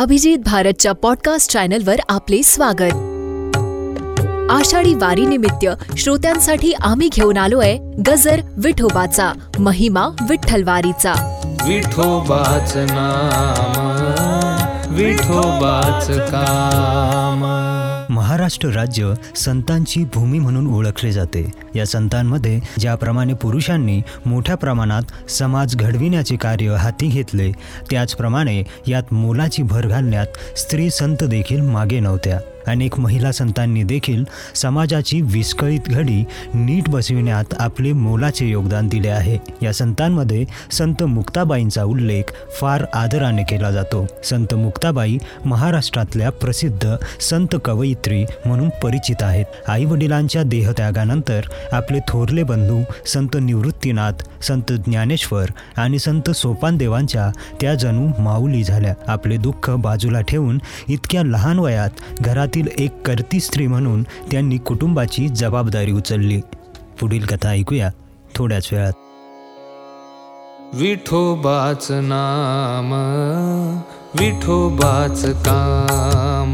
अभिजित भारतच्या पॉडकास्ट चॅनलवर आपले स्वागत. आषाढी वारीनिमित्त श्रोत्यांसाठी आम्ही घेऊन आलोय गजर विठोबाचा महिमा विठ्ठलवारीचा. विठोबाच नाम विठोबाच काम. महाराष्ट्र राज्य संतांची भूमी म्हणून ओळखले जाते. या संतांमध्ये ज्याप्रमाणे पुरुषांनी मोठ्या प्रमाणात समाज घडविण्याचे कार्य हाती घेतले त्याचप्रमाणे यात मोलाची भर घालण्यात स्त्री संत देखील मागे नव्हत्या. अनेक महिला संतांनी देखील समाजाची विस्कळीत घडी नीट बसविण्यात आपले मोलाचे योगदान दिले आहे. या संतांमध्ये संत मुक्ताबाईंचा उल्लेख फार आदराने केला जातो. संत मुक्ताबाई महाराष्ट्रातल्या प्रसिद्ध संत कवयित्री म्हणून परिचित आहेत. आई वडिलांच्या देहत्यागानंतर आपले थोरले बंधू संत निवृत्तीनाथ संत ज्ञानेश्वर आणि संत सोपानदेवांच्या त्या जणू माऊली झाल्या. आपले दुःख बाजूला ठेवून इतक्या लहान वयात घरात घरातील एक करती स्त्री म्हणून त्यांनी कुटुंबाची जबाबदारी उचलली. पुढील कथा ऐकूया थोड्याच वेळात. विठोबाच नाम विठोबाच काम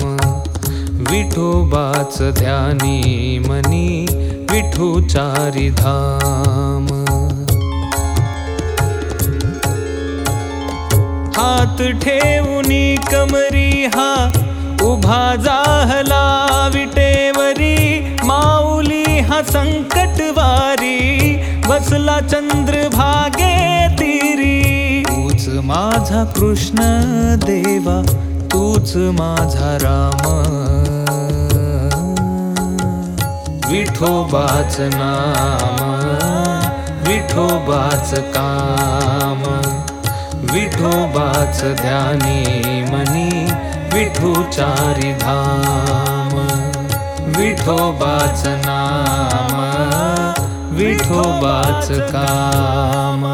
विठोबाच ध्यानी मनी विठूचारी धाम. हात ठेवून कमरी हा उभा जाहला विटेवरी माऊली हा संकटवारी बसला चंद्र भागे तिरी. तूच माझा कृष्ण देवा तूच माझा राम. विठोबाच नाम विठोबाच काम विठोबाच ध्यानी मनी विठूचारी धाम विठोबाच नाम विठोबाच काम.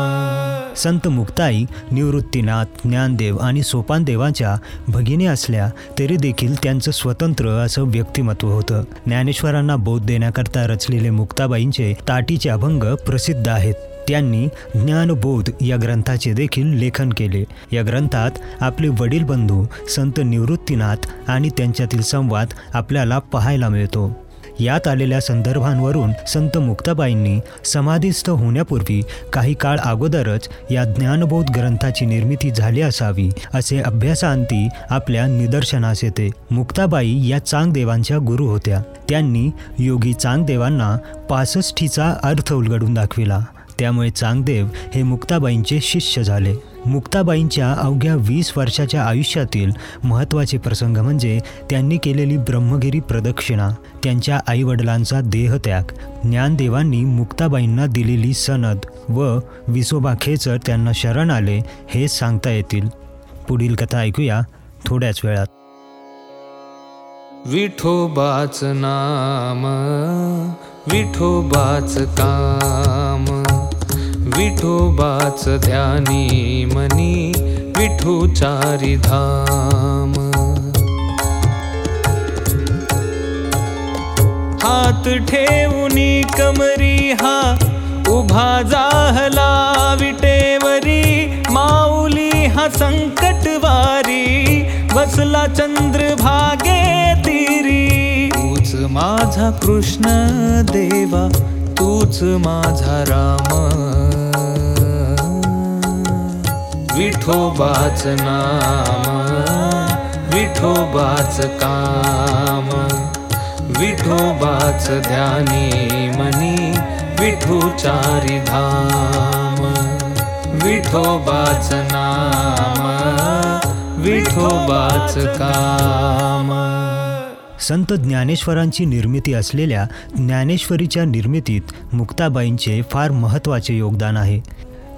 संत मुक्ताई निवृत्तीनाथ ज्ञानदेव आणि सोपानदेवाच्या भगिनी असल्या तरी देखील त्यांचं स्वतंत्र असं व्यक्तिमत्व होतं. ज्ञानेश्वरांना बोध देण्याकरता रचलेले मुक्ताबाईंचे ताटीचे अभंग प्रसिद्ध आहेत. त्यांनी ज्ञानबोध या ग्रंथाचे देखील लेखन केले. या ग्रंथात आपले वडील बंधू संत निवृत्तीनाथ आणि त्यांच्यातील संवाद आपल्याला पाहायला मिळतो. यात आलेल्या संदर्भांवरून संत मुक्ताबाईंनी समाधीस्थ होण्यापूर्वी काही काळ अगोदरच या ज्ञानबोध ग्रंथाची निर्मिती झाली असावी असे अभ्यासांती आपल्या निदर्शनास येते. मुक्ताबाई या चांगदेवांच्या गुरु होत्या. त्यांनी योगी चांगदेवांना पासष्टीचा अर्थ उलगडून दाखविला. त्यामुळे चांगदेव हे मुक्ताबाईंचे शिष्य झाले. मुक्ताबाईंच्या अवघ्या वीस वर्षाच्या आयुष्यातील महत्त्वाचे प्रसंग म्हणजे त्यांनी केलेली ब्रह्मगिरी प्रदक्षिणा त्यांच्या आईवडिलांचा देहत्याग ज्ञानदेवांनी मुक्ताबाईंना दिलेली सनद व विसोबा खेचर त्यांना शरण आले हे सांगता येतील. पुढील कथा ऐकूया थोड्याच वेळात. विठोबाच नाम विठोबाच काम. विठोबाच ध्यानी मनी विठूचारी धाम हात ठेवूनी कमरी हा उभा जाहला विटेवरी माऊली हा बसला भागे तिरी। तूच माझा कृष्ण देवा तूच माझा राम. विठोबाच नाम विठोबाच काम विठोबाच ध्यानी मनी विठूचारी धाम. विठोबाच नाम विठोबाच काम संत ज्ञानेश्वरांची निर्मिती असलेल्या ज्ञानेश्वरीच्या निर्मितीत मुक्ताबाईंचे फार महत्त्वाचे योगदान आहे.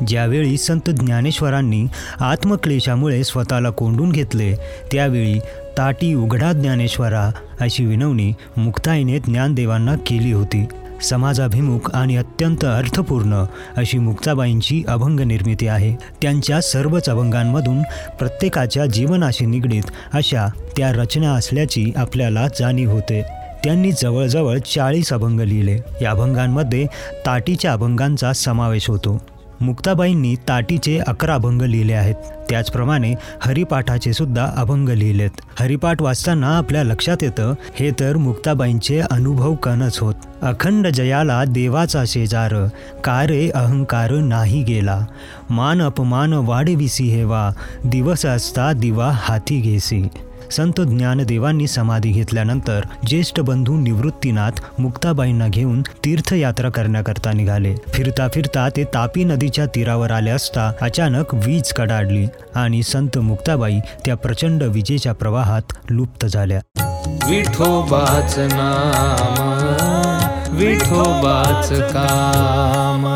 ज्यावेळी संत ज्ञानेश्वरांनी आत्मक्लेशामुळे स्वतःला कोंडून घेतले त्यावेळी ताटी उघडा ज्ञानेश्वरा अशी विनवणी मुक्ताईने ज्ञानदेवांना केली होती. समाजाभिमुख आणि अत्यंत अर्थपूर्ण अशी मुक्ताबाईंची अभंग निर्मिती आहे. त्यांच्या सर्वच अभंगांमधून प्रत्येकाच्या जीवनाशी निगडीत अशा त्या रचना असल्याची आपल्याला जाणीव होते. त्यांनी जवळजवळ चाळीस अभंग लिहिले. या अभंगांमध्ये ताटीच्या अभंगांचा समावेश होतो. मुक्ताबाईंनी ताटीचे अकरा अभंग लिहिले आहेत. त्याचप्रमाणे हरिपाठाचे सुद्धा अभंग लिहिलेत. हरिपाठ वाचताना आपल्या लक्षात येतं हे तर मुक्ताबाईंचे अनुभव कणच होत. अखंड जयाला देवाचा शेजार कारे अहंकार नाही गेला. मान अपमान वाढविसी हेवा दिवस असता दिवा हाती घेसी. संत ज्ञानदेवांनी समाधी घेतल्यानंतर ज्येष्ठ बंधू निवृत्तीनाथ मुक्ताबाईंना घेऊन तीर्थयात्रा करण्याकरता निघाले. फिरता फिरता ते तापी नदीच्या तीरावर आले असता अचानक वीज कडाडली आणि संत मुक्ताबाई त्या प्रचंड विजेच्या प्रवाहात लुप्त झाल्या. विठोबाच नाम. विठोबाच काम